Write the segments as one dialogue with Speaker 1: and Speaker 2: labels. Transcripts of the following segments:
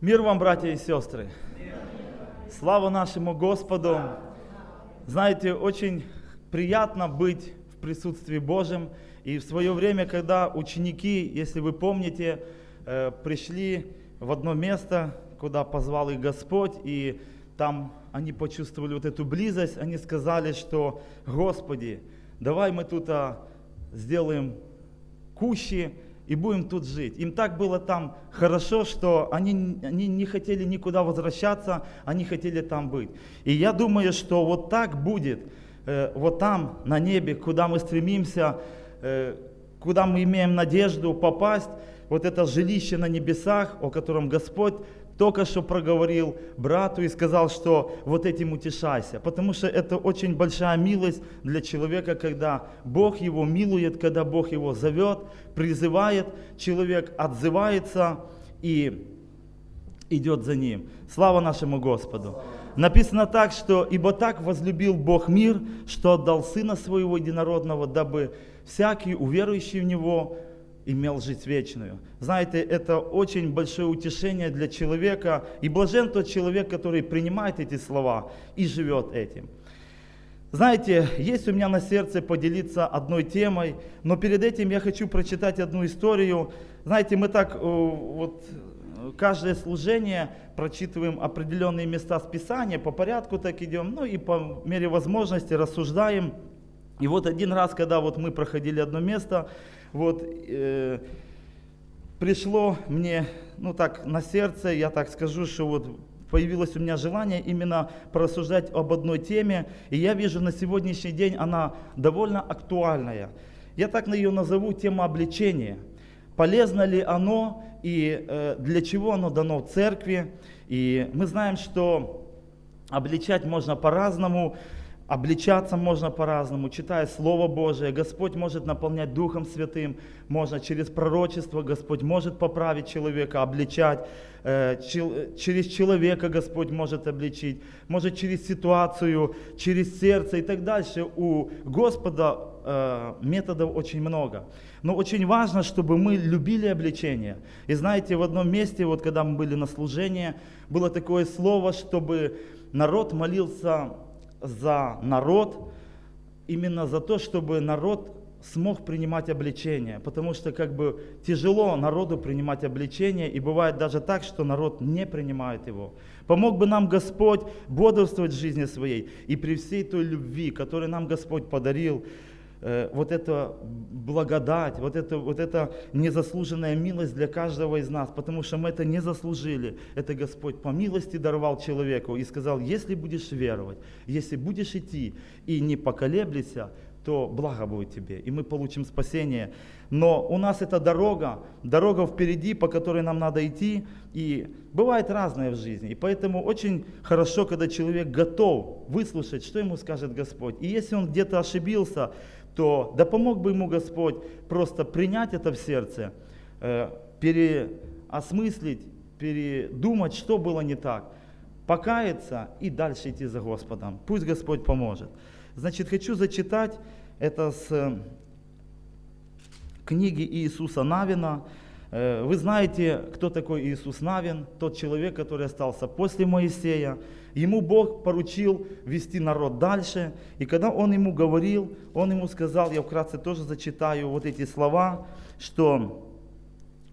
Speaker 1: Мир вам, братья и сестры! Слава нашему Господу! Знаете, очень приятно быть в присутствии Божьем. И в свое время, когда ученики, если вы помните, э, пришли в одно место, куда позвал их Господь, и там они почувствовали вот эту близость, они сказали, что «Господи, давай мы тут а, сделаем кущи, и будем тут жить. Им так было там хорошо, что они, они не хотели никуда возвращаться, они хотели там быть. И я думаю, что вот так будет, э, вот там, на небе, куда мы стремимся, э, куда мы имеем надежду попасть, вот это жилище на небесах, о котором Господь только что проговорил брату и сказал, что вот этим утешайся. Потому что это очень большая милость для человека, когда Бог его милует, когда Бог его зовет, призывает, человек отзывается и идет за ним. Слава нашему Господу. Написано так, что «Ибо так возлюбил Бог мир, что отдал Сына Своего Единородного, дабы всякий, уверующий в Него, имел жизнь вечную. Знаете, это очень большое утешение для человека. И блажен тот человек, который принимает эти слова и живет этим. Знаете, есть у меня на сердце поделиться одной темой, но перед этим я хочу прочитать одну историю. Знаете, мы так э, вот каждое служение прочитываем определенные места с Писания, по порядку так идем, ну и по мере возможности рассуждаем. И вот один раз, когда вот мы проходили одно место, вот э, пришло мне, ну так, на сердце, я так скажу, что вот появилось у меня желание именно порассуждать об одной теме, и я вижу на сегодняшний день она довольно актуальная. Я так на ее назову тема обличения. Полезно ли оно и э, для чего оно дано церкви? И мы знаем, что обличать можно по-разному. Обличаться можно по-разному, читая Слово Божие. Господь может наполнять Духом Святым, можно через пророчество, Господь может поправить человека, обличать. Э, через человека Господь может обличить, может через ситуацию, через сердце и так дальше. У Господа э, методов очень много. Но очень важно, чтобы мы любили обличение. И знаете, в одном месте, вот когда мы были на служении, было такое слово, чтобы народ молился за народ, именно за то, чтобы народ смог принимать обличение, потому что как бы тяжело народу принимать обличение, и бывает даже так, что народ не принимает его. Помог бы нам Господь бодрствовать в жизни своей, и при всей той любви, которую нам Господь подарил, Э, вот эта благодать, вот эта, вот эта незаслуженная милость для каждого из нас, потому что мы это не заслужили. Это Господь по милости даровал человеку и сказал, если будешь веровать, если будешь идти и не поколеблешься, то благо будет тебе, и мы получим спасение. Но у нас это дорога, дорога впереди, по которой нам надо идти, и бывает разное в жизни. И поэтому очень хорошо, когда человек готов выслушать, что ему скажет Господь. И если он где-то ошибился, то да помог бы ему Господь просто принять это в сердце, э, переосмыслить, передумать, что было не так, покаяться и дальше идти за Господом. Пусть Господь поможет. Значит, хочу зачитать это с э, книги Иисуса Навина. Э, вы знаете, кто такой Иисус Навин, тот человек, который остался после Моисея. Ему Бог поручил вести народ дальше. И когда он ему говорил, он ему сказал, я вкратце тоже зачитаю вот эти слова, что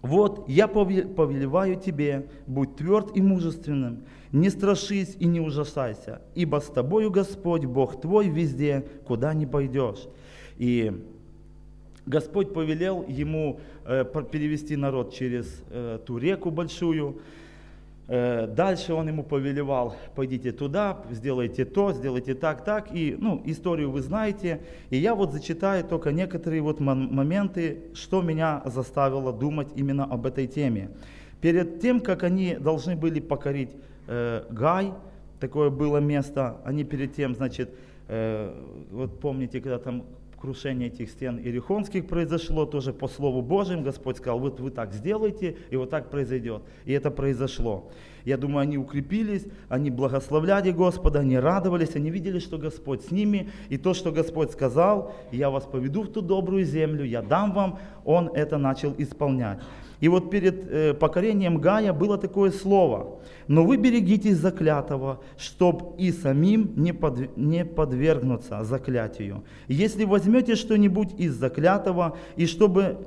Speaker 1: вот я повелеваю тебе, будь тверд и мужественным, не страшись и не ужасайся, ибо с тобою Господь, Бог твой везде, куда не пойдешь. И Господь повелел ему э, перевести народ через э, ту реку большую, дальше он ему повелевал, пойдите туда, сделайте то, сделайте так, так. И ну, историю вы знаете. И я вот зачитаю только некоторые вот моменты, что меня заставило думать именно об этой теме. Перед тем, как они должны были покорить э, Гай, такое было место, они перед тем, значит, э, вот помните, когда там крушение этих стен Ирихонских произошло, тоже по Слову Божьему Господь сказал, вот вы так сделаете, и вот так произойдет. И это произошло. Я думаю, они укрепились, они благословляли Господа, они радовались, они видели, что Господь с ними, и то, что Господь сказал, я вас поведу в ту добрую землю, я дам вам, Он это начал исполнять. И вот перед э, покорением Гая было такое слово. «Но вы берегитесь заклятого, чтоб и самим не, под, не подвергнуться заклятию. Если возьмете что-нибудь из заклятого, и чтобы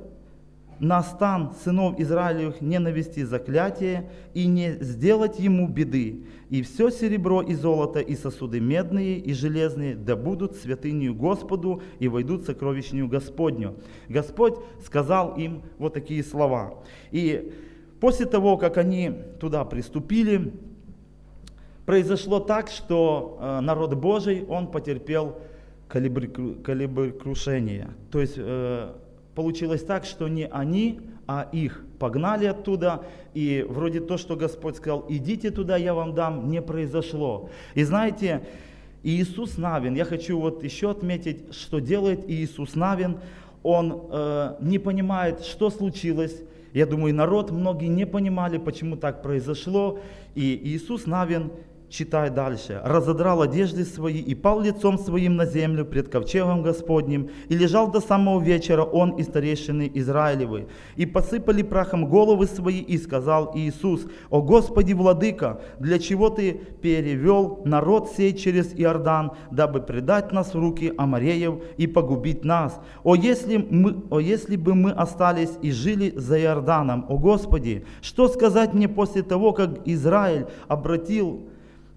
Speaker 1: на стан сынов Израилевых не навести заклятие и не сделать ему беды. И все серебро и золото, и сосуды медные и железные, да будут святынью Господу и войдут в сокровищню Господню. Господь сказал им вот такие слова. И после того, как они туда приступили, произошло так, что э, народ Божий, он потерпел калибр, То есть э, получилось так, что не они, а их погнали оттуда, и вроде то, что Господь сказал, идите туда, я вам дам, не произошло. И знаете, Иисус Навин, я хочу вот еще отметить, что делает Иисус Навин, он э, не понимает, что случилось, я думаю, народ многие не понимали, почему так произошло. И Иисус Навин Читай дальше. «Разодрал одежды свои и пал лицом своим на землю пред ковчегом Господним, и лежал до самого вечера он и старейшины Израилевы. И посыпали прахом головы свои, и сказал Иисус, «О Господи, Владыка, для чего Ты перевел народ сей через Иордан, дабы предать нас в руки Амареев и погубить нас? О если, мы, о, если бы мы остались и жили за Иорданом, о Господи, что сказать мне после того, как Израиль обратил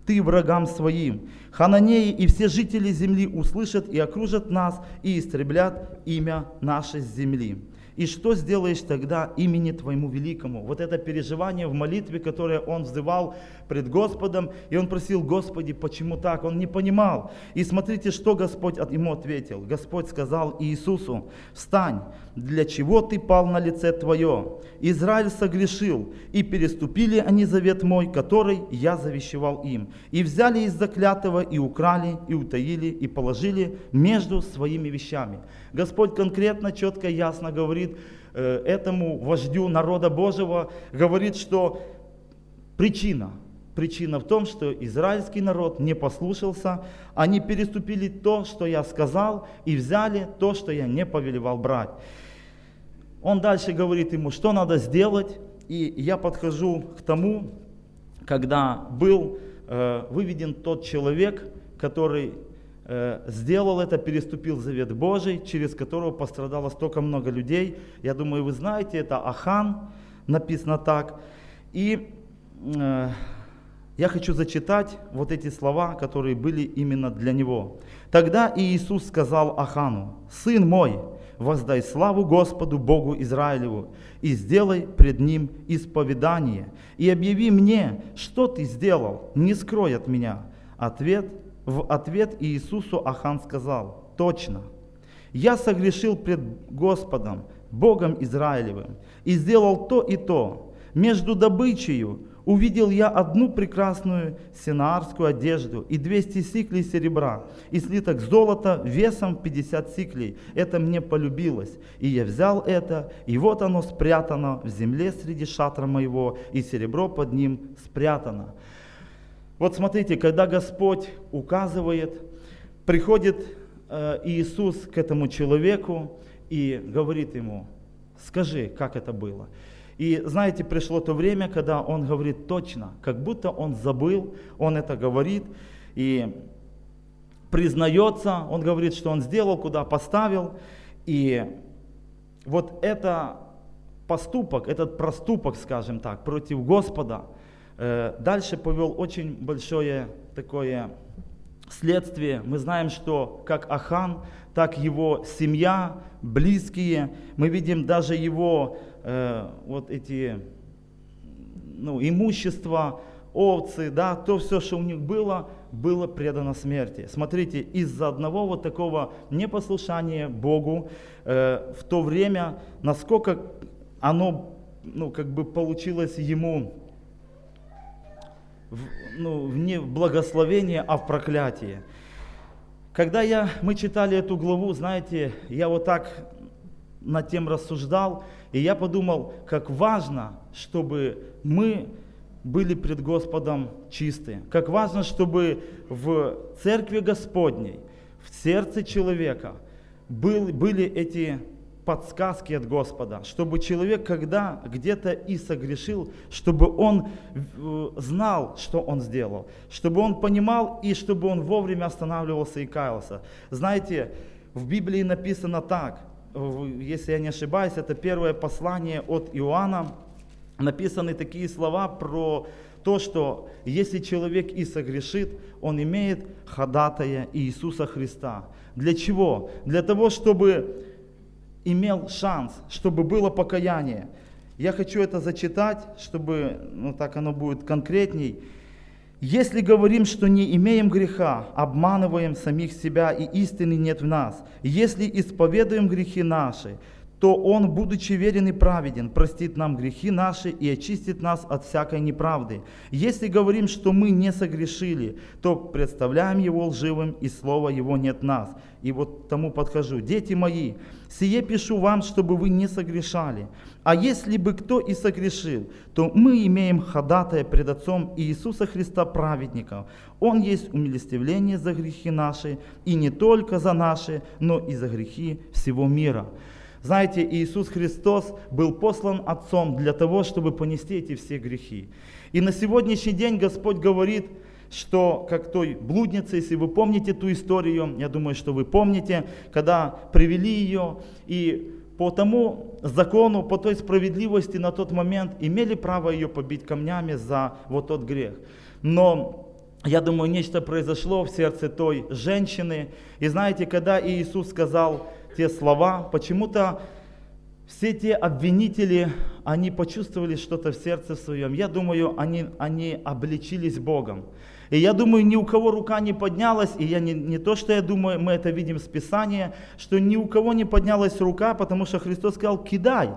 Speaker 1: ты врагам своим. Хананеи и все жители земли услышат и окружат нас и истреблят имя нашей земли. И что сделаешь тогда имени Твоему великому? Вот это переживание в молитве, которое он взывал пред Господом, и он просил, Господи, почему так? Он не понимал. И смотрите, что Господь ему ответил. Господь сказал Иисусу, встань, для чего ты пал на лице твое? Израиль согрешил, и переступили они завет мой, который я завещевал им. И взяли из заклятого, и украли, и утаили, и положили между своими вещами. Господь конкретно, четко, ясно говорит э, этому вождю народа Божьего, говорит, что причина, причина в том, что израильский народ не послушался, они переступили то, что я сказал, и взяли то, что я не повелевал брать. Он дальше говорит ему, что надо сделать, и я подхожу к тому, когда был э, выведен тот человек, который сделал это, переступил завет Божий, через которого пострадало столько много людей. Я думаю, вы знаете, это Ахан, написано так. И э, я хочу зачитать вот эти слова, которые были именно для него. Тогда Иисус сказал Ахану, «Сын мой, воздай славу Господу Богу Израилеву и сделай пред Ним исповедание, и объяви мне, что ты сделал, не скрой от меня». Ответ в ответ Иисусу Ахан сказал, точно, я согрешил пред Господом, Богом Израилевым, и сделал то и то. Между добычею увидел я одну прекрасную синаарскую одежду и 200 сиклей серебра, и слиток золота весом 50 сиклей. Это мне полюбилось. И я взял это, и вот оно спрятано в земле среди шатра моего, и серебро под ним спрятано. Вот смотрите, когда Господь указывает, приходит э, Иисус к этому человеку и говорит ему, скажи, как это было. И знаете, пришло то время, когда он говорит точно, как будто он забыл, он это говорит и признается, он говорит, что он сделал, куда поставил. И вот это поступок, этот проступок, скажем так, против Господа – дальше повел очень большое такое следствие. Мы знаем, что как Ахан, так его семья, близкие, мы видим даже его э, вот эти ну, имущество, овцы, да, то все, что у них было, было предано смерти. Смотрите, из-за одного вот такого непослушания Богу э, в то время, насколько оно, ну, как бы получилось ему ну, не в благословение, а в проклятие. Когда я, мы читали эту главу, знаете, я вот так над тем рассуждал, и я подумал, как важно, чтобы мы были пред Господом чистые. Как важно, чтобы в церкви Господней, в сердце человека был, были эти подсказки от Господа, чтобы человек, когда где-то и согрешил, чтобы он э, знал, что он сделал, чтобы он понимал и чтобы он вовремя останавливался и каялся. Знаете, в Библии написано так, если я не ошибаюсь, это первое послание от Иоанна, написаны такие слова про то, что если человек и согрешит, он имеет ходатая Иисуса Христа. Для чего? Для того, чтобы имел шанс, чтобы было покаяние. Я хочу это зачитать, чтобы ну, так оно будет конкретней. Если говорим, что не имеем греха, обманываем самих себя и истины нет в нас. Если исповедуем грехи наши, то Он, будучи верен и праведен, простит нам грехи наши и очистит нас от всякой неправды. Если говорим, что мы не согрешили, то представляем Его лживым, и слова Его нет нас. И вот тому подхожу. Дети мои, сие пишу вам, чтобы вы не согрешали. А если бы кто и согрешил, то мы имеем ходатая пред Отцом Иисуса Христа праведников. Он есть умилостивление за грехи наши, и не только за наши, но и за грехи всего мира. Знаете, Иисус Христос был послан Отцом для того, чтобы понести эти все грехи. И на сегодняшний день Господь говорит, что как той блуднице, если вы помните ту историю, я думаю, что вы помните, когда привели ее и по тому закону, по той справедливости на тот момент имели право ее побить камнями за вот тот грех. Но я думаю, нечто произошло в сердце той женщины. И знаете, когда Иисус сказал, те слова, почему-то все те обвинители, они почувствовали что-то в сердце своем. Я думаю, они, они обличились Богом. И я думаю, ни у кого рука не поднялась, и я не, не то, что я думаю, мы это видим с Писания, что ни у кого не поднялась рука, потому что Христос сказал, кидай.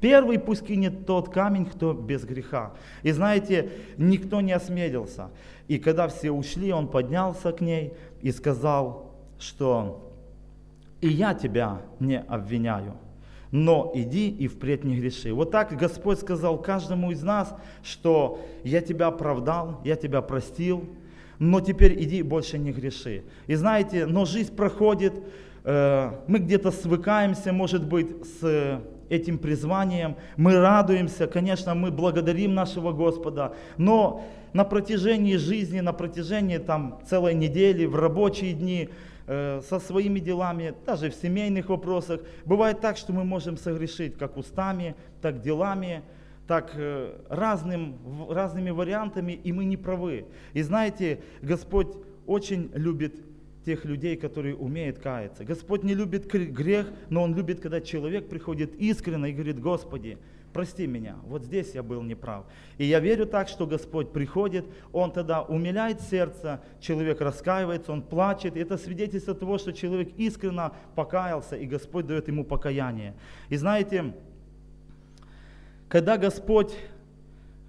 Speaker 1: Первый пусть кинет тот камень, кто без греха. И знаете, никто не осмелился. И когда все ушли, он поднялся к ней и сказал, что и я тебя не обвиняю. Но иди и впредь не греши. Вот так Господь сказал каждому из нас, что я тебя оправдал, я тебя простил, но теперь иди больше не греши. И знаете, но жизнь проходит, э, мы где-то свыкаемся, может быть, с этим призванием, мы радуемся, конечно, мы благодарим нашего Господа, но на протяжении жизни, на протяжении там целой недели, в рабочие дни, Э, со своими делами, даже в семейных вопросах. Бывает так, что мы можем согрешить как устами, так делами, так э, разным, разными вариантами, и мы не правы. И знаете, Господь очень любит тех людей, которые умеют каяться. Господь не любит грех, но Он любит, когда человек приходит искренне и говорит, Господи, прости меня, вот здесь я был неправ. И я верю так, что Господь приходит, Он тогда умиляет сердце, человек раскаивается, он плачет. И это свидетельство того, что человек искренне покаялся, и Господь дает ему покаяние. И знаете, когда Господь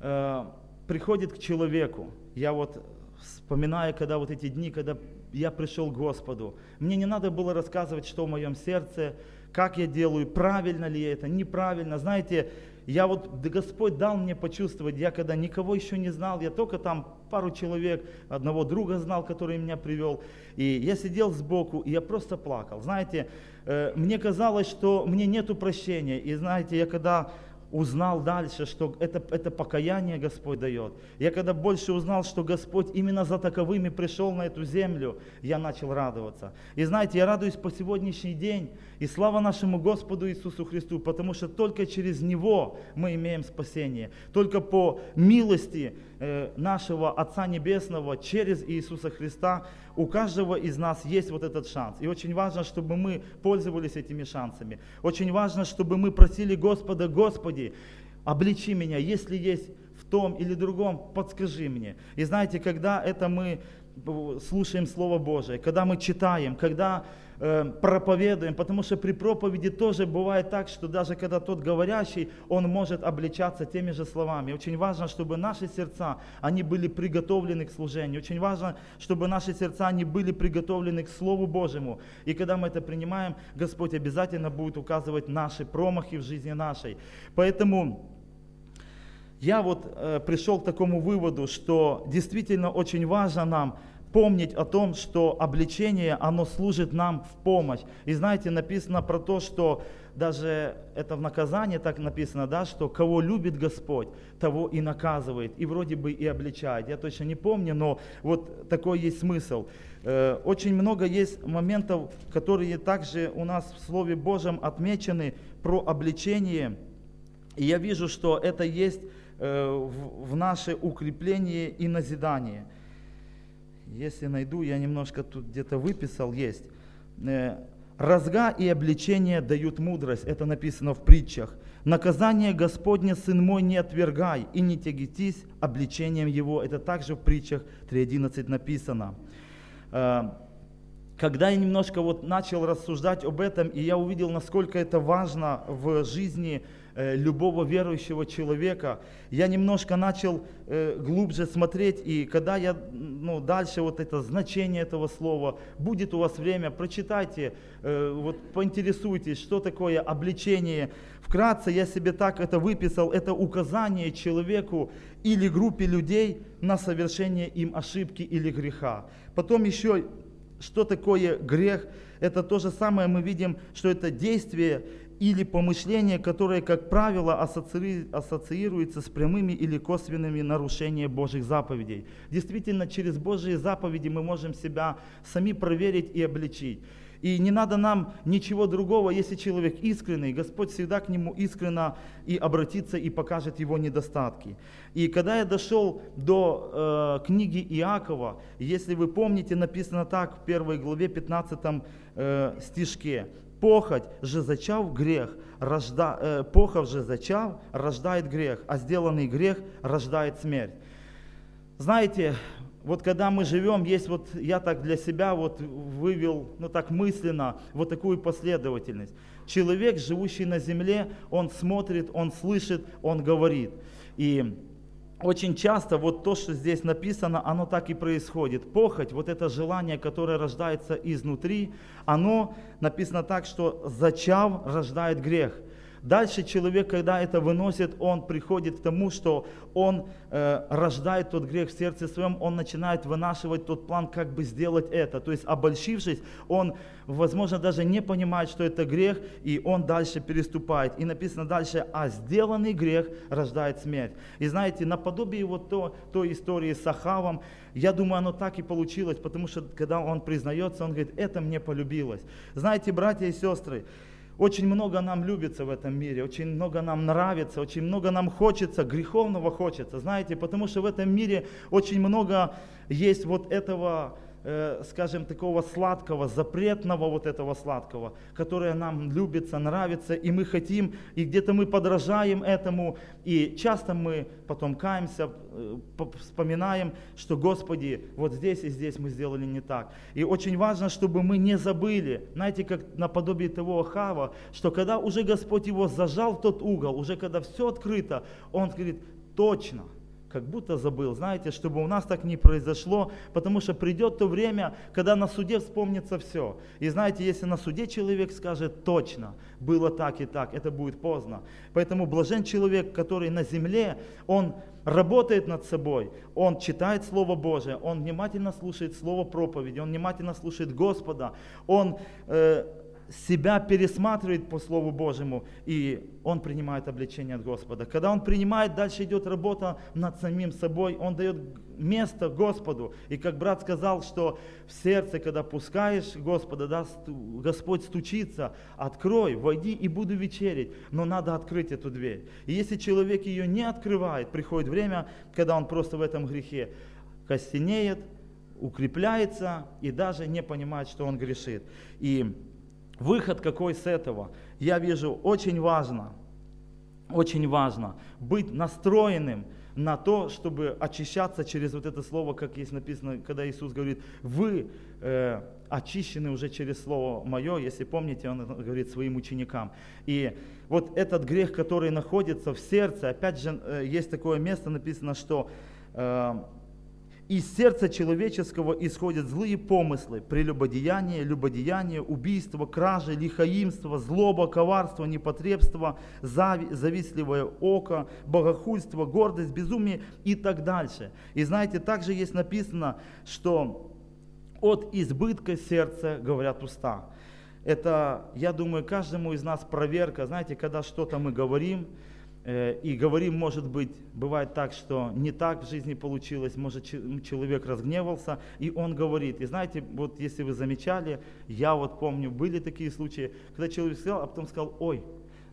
Speaker 1: э, приходит к человеку, я вот вспоминаю, когда вот эти дни, когда я пришел к Господу, мне не надо было рассказывать, что в моем сердце, как я делаю, правильно ли это, неправильно. Знаете, я вот, Господь дал мне почувствовать, я когда никого еще не знал, я только там пару человек, одного друга знал, который меня привел, и я сидел сбоку, и я просто плакал. Знаете, э, мне казалось, что мне нету прощения, и знаете, я когда узнал дальше, что это, это покаяние Господь дает. Я когда больше узнал, что Господь именно за таковыми пришел на эту землю, я начал радоваться. И знаете, я радуюсь по сегодняшний день, и слава нашему Господу Иисусу Христу, потому что только через Него мы имеем спасение. Только по милости э, нашего Отца Небесного через Иисуса Христа у каждого из нас есть вот этот шанс. И очень важно, чтобы мы пользовались этими шансами. Очень важно, чтобы мы просили Господа, Господи, обличи меня, если есть в том или другом, подскажи мне. И знаете, когда это мы слушаем Слово Божие, когда мы читаем, когда э, проповедуем, потому что при проповеди тоже бывает так, что даже когда тот говорящий, он может обличаться теми же словами. Очень важно, чтобы наши сердца, они были приготовлены к служению. Очень важно, чтобы наши сердца, они были приготовлены к Слову Божьему. И когда мы это принимаем, Господь обязательно будет указывать наши промахи в жизни нашей. Поэтому я вот э, пришел к такому выводу, что действительно очень важно нам помнить о том, что обличение, оно служит нам в помощь. И знаете, написано про то, что даже это в наказании так написано, да, что кого любит Господь, того и наказывает, и вроде бы и обличает. Я точно не помню, но вот такой есть смысл. Э, очень много есть моментов, которые также у нас в Слове Божьем отмечены про обличение. И я вижу, что это есть э, в наше укрепление и назидание. Если найду, я немножко тут где-то выписал, есть. Э, Разга и обличение дают мудрость, это написано в притчах. Наказание Господне, сын мой, не отвергай и не тягитись обличением его. Это также в притчах 3.11 написано. Когда я немножко вот начал рассуждать об этом, и я увидел, насколько это важно в жизни Э, любого верующего человека. Я немножко начал э, глубже смотреть, и когда я, ну, дальше вот это значение этого слова, будет у вас время, прочитайте, э, вот поинтересуйтесь, что такое обличение. Вкратце я себе так это выписал, это указание человеку или группе людей на совершение им ошибки или греха. Потом еще, что такое грех, это то же самое мы видим, что это действие или помышление, которое, как правило, ассоциируется с прямыми или косвенными нарушениями Божьих заповедей. Действительно, через Божьи заповеди мы можем себя сами проверить и обличить. И не надо нам ничего другого, если человек искренний, Господь всегда к нему искренно и обратится и покажет его недостатки. И когда я дошел до э, книги Иакова, если вы помните, написано так в первой главе 15 э, стишке, Похоть же зачав грех, рожда, э, похоть же зачав рождает грех, а сделанный грех рождает смерть. Знаете, вот когда мы живем, есть вот, я так для себя вот вывел, ну так мысленно, вот такую последовательность. Человек, живущий на земле, он смотрит, он слышит, он говорит. И очень часто вот то, что здесь написано, оно так и происходит. Похоть, вот это желание, которое рождается изнутри, оно написано так, что зачав рождает грех. Дальше человек, когда это выносит, он приходит к тому, что он э, рождает тот грех в сердце своем, он начинает вынашивать тот план, как бы сделать это. То есть, обольщившись, он, возможно, даже не понимает, что это грех, и он дальше переступает. И написано дальше, а сделанный грех рождает смерть. И знаете, наподобие вот то, той истории с Ахавом, я думаю, оно так и получилось, потому что когда он признается, он говорит, это мне полюбилось. Знаете, братья и сестры, очень много нам любится в этом мире, очень много нам нравится, очень много нам хочется, греховного хочется, знаете, потому что в этом мире очень много есть вот этого Э, скажем, такого сладкого, запретного вот этого сладкого, которое нам любится, нравится, и мы хотим, и где-то мы подражаем этому, и часто мы потом каемся, э, вспоминаем, что, Господи, вот здесь и здесь мы сделали не так. И очень важно, чтобы мы не забыли, знаете, как наподобие того Ахава, что когда уже Господь его зажал в тот угол, уже когда все открыто, он говорит, точно, как будто забыл. Знаете, чтобы у нас так не произошло, потому что придет то время, когда на суде вспомнится все. И знаете, если на суде человек скажет точно, было так и так, это будет поздно. Поэтому блажен человек, который на земле, он работает над собой, он читает Слово Божие, он внимательно слушает Слово проповеди, он внимательно слушает Господа, он э, себя пересматривает по Слову Божьему, и он принимает обличение от Господа. Когда он принимает, дальше идет работа над самим собой, он дает место Господу. И как брат сказал, что в сердце, когда пускаешь Господа, да, Господь стучится, открой, войди и буду вечерить. Но надо открыть эту дверь. И если человек ее не открывает, приходит время, когда он просто в этом грехе костенеет, укрепляется и даже не понимает, что он грешит. И Выход какой с этого? Я вижу, очень важно, очень важно быть настроенным на то, чтобы очищаться через вот это слово, как есть написано, когда Иисус говорит, вы э, очищены уже через слово мое, если помните, он говорит своим ученикам. И вот этот грех, который находится в сердце, опять же, э, есть такое место, написано, что э, из сердца человеческого исходят злые помыслы, прелюбодеяние, любодеяние, убийство, кражи, лихаимство, злоба, коварство, непотребство, зави, завистливое око, богохульство, гордость, безумие и так дальше. И знаете, также есть написано, что От избытка сердца говорят уста. Это, я думаю, каждому из нас проверка. Знаете, когда что-то мы говорим, и говорим, может быть, бывает так, что не так в жизни получилось, может человек разгневался, и он говорит. И знаете, вот если вы замечали, я вот помню, были такие случаи, когда человек сказал, а потом сказал, ой,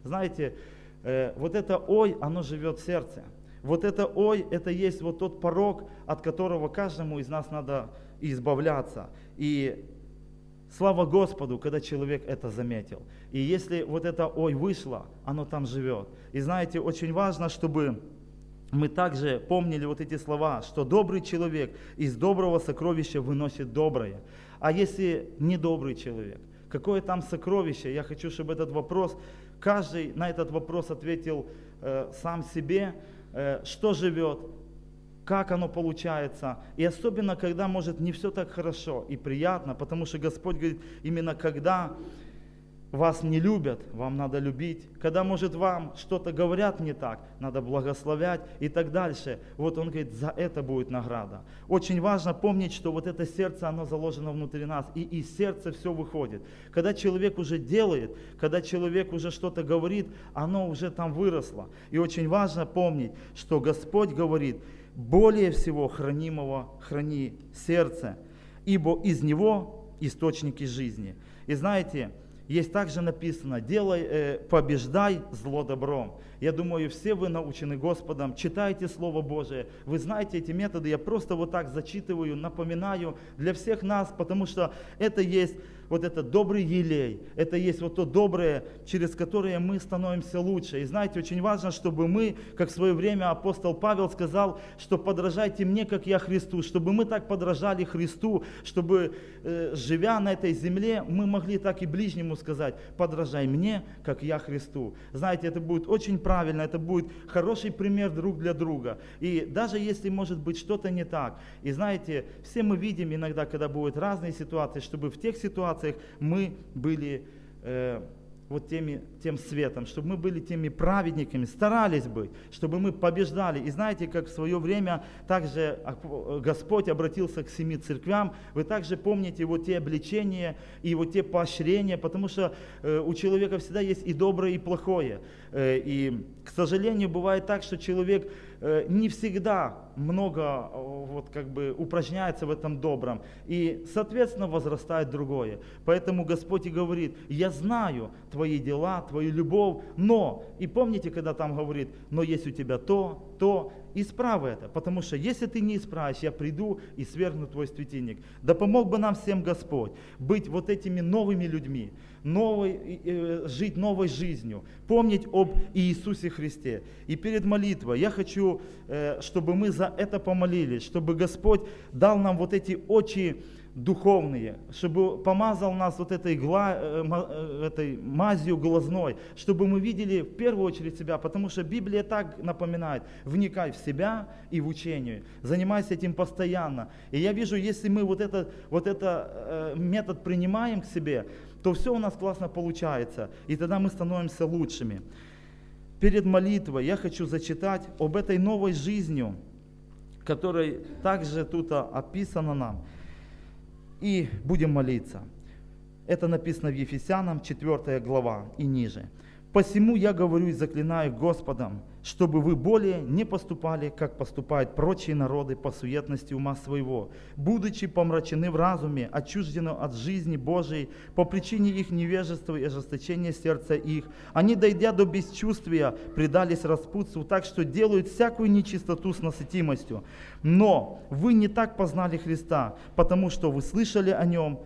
Speaker 1: знаете, э, вот это ой, оно живет в сердце. Вот это ой, это есть вот тот порог, от которого каждому из нас надо избавляться. И Слава Господу, когда человек это заметил. И если вот это «ой» вышло, оно там живет. И знаете, очень важно, чтобы мы также помнили вот эти слова, что добрый человек из доброго сокровища выносит доброе. А если недобрый человек, какое там сокровище? Я хочу, чтобы этот вопрос, каждый на этот вопрос ответил э, сам себе, э, что живет, как оно получается. И особенно, когда, может, не все так хорошо и приятно, потому что Господь говорит, именно когда вас не любят, вам надо любить. Когда, может, вам что-то говорят не так, надо благословлять и так дальше. Вот он говорит, за это будет награда. Очень важно помнить, что вот это сердце, оно заложено внутри нас, и из сердца все выходит. Когда человек уже делает, когда человек уже что-то говорит, оно уже там выросло. И очень важно помнить, что Господь говорит, более всего хранимого храни сердце, ибо из него источники жизни. И знаете, есть также написано, делай, э, побеждай зло добром. Я думаю, все вы научены Господом, читайте Слово Божие, вы знаете эти методы, я просто вот так зачитываю, напоминаю для всех нас, потому что это есть вот этот добрый елей, это есть вот то доброе, через которое мы становимся лучше. И знаете, очень важно, чтобы мы, как в свое время апостол Павел сказал, что подражайте мне, как я Христу, чтобы мы так подражали Христу, чтобы, э, живя на этой земле, мы могли так и ближнему сказать, подражай мне, как я Христу. Знаете, это будет очень правильно, это будет хороший пример друг для друга. И даже если может быть что-то не так, и знаете, все мы видим иногда, когда будут разные ситуации, чтобы в тех ситуациях, ситуациях мы были э, вот теми, тем светом, чтобы мы были теми праведниками, старались быть, чтобы мы побеждали. И знаете, как в свое время также Господь обратился к семи церквям, вы также помните вот те обличения и вот те поощрения, потому что э, у человека всегда есть и доброе, и плохое. Э, и, к сожалению, бывает так, что человек Э, не всегда много вот, как бы, упражняется в этом добром. И, соответственно, возрастает другое. Поэтому Господь и говорит, я знаю твои дела, твою любовь, но, и помните, когда там говорит, но есть у тебя то, то, исправь это, потому что если ты не исправишь, я приду и свергну твой светильник. Да помог бы нам всем Господь быть вот этими новыми людьми, новой, э, жить новой жизнью, помнить об Иисусе Христе. И перед молитвой я хочу, э, чтобы мы за это помолились, чтобы Господь дал нам вот эти очи, духовные, чтобы помазал нас вот этой, гла, э, э, этой мазью глазной, чтобы мы видели в первую очередь себя, потому что Библия так напоминает, вникай в себя и в учение, занимайся этим постоянно. И я вижу, если мы вот этот вот это, э, метод принимаем к себе, то все у нас классно получается, и тогда мы становимся лучшими. Перед молитвой я хочу зачитать об этой новой жизни, которая также тут описана нам и будем молиться. Это написано в Ефесянам 4 глава и ниже. Посему я говорю и заклинаю Господом, чтобы вы более не поступали, как поступают прочие народы по суетности ума своего, будучи помрачены в разуме, отчуждены от жизни Божией по причине их невежества и ожесточения сердца их. Они, дойдя до бесчувствия, предались распутству, так что делают всякую нечистоту с насытимостью. Но вы не так познали Христа, потому что вы слышали о Нем,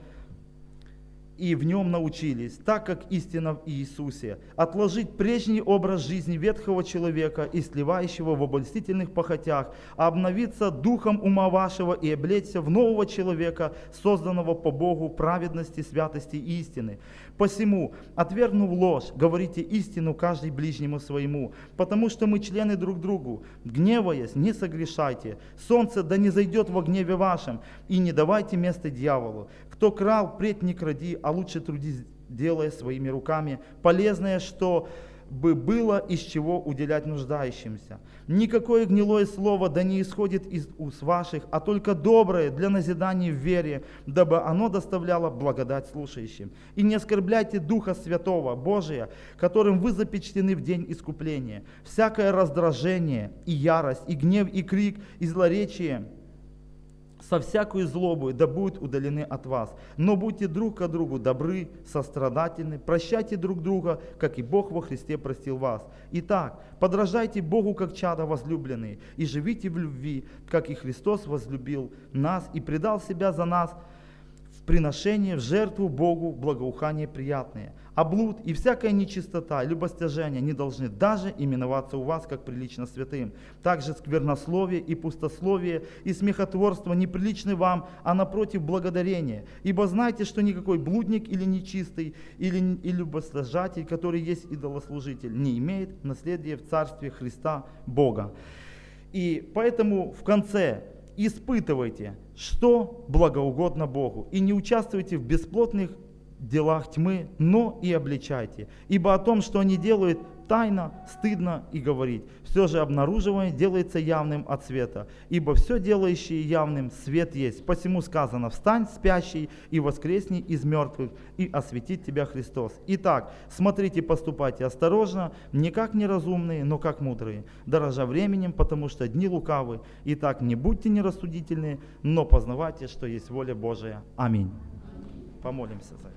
Speaker 1: и в нем научились, так как истина в Иисусе, отложить прежний образ жизни ветхого человека и сливающего в обольстительных похотях, а обновиться духом ума вашего и облечься в нового человека, созданного по Богу праведности, святости и истины. Посему, отвергнув ложь, говорите истину каждый ближнему своему, потому что мы члены друг другу. Гневаясь, не согрешайте. Солнце да не зайдет во гневе вашем, и не давайте место дьяволу. Кто крал, пред не кради, а лучше трудись, делая своими руками полезное, что бы было из чего уделять нуждающимся. Никакое гнилое слово да не исходит из уст ваших, а только доброе для назидания в вере, дабы оно доставляло благодать слушающим. И не оскорбляйте Духа Святого, Божия, которым вы запечтлены в день искупления. Всякое раздражение и ярость, и гнев, и крик, и злоречие – со всякой злобой да будут удалены от вас. Но будьте друг к другу добры, сострадательны, прощайте друг друга, как и Бог во Христе простил вас. Итак, подражайте Богу, как чада возлюбленные, и живите в любви, как и Христос возлюбил нас и предал себя за нас в приношение, в жертву Богу, благоухание приятное – а блуд и всякая нечистота, любостяжение не должны даже именоваться у вас, как прилично святым. Также сквернословие и пустословие и смехотворство неприличны вам, а напротив благодарение. Ибо знайте, что никакой блудник или нечистый, или и любостяжатель, который есть идолослужитель, не имеет наследия в Царстве Христа Бога. И поэтому в конце испытывайте, что благоугодно Богу, и не участвуйте в бесплотных делах тьмы, но и обличайте. Ибо о том, что они делают, тайно, стыдно и говорить. Все же обнаруживание делается явным от света. Ибо все делающее явным свет есть. Посему сказано, встань, спящий, и воскресни из мертвых, и осветит тебя Христос. Итак, смотрите, поступайте осторожно, не как неразумные, но как мудрые, дорожа временем, потому что дни лукавы. Итак, не будьте нерассудительны, но познавайте, что есть воля Божия. Аминь. Помолимся за это.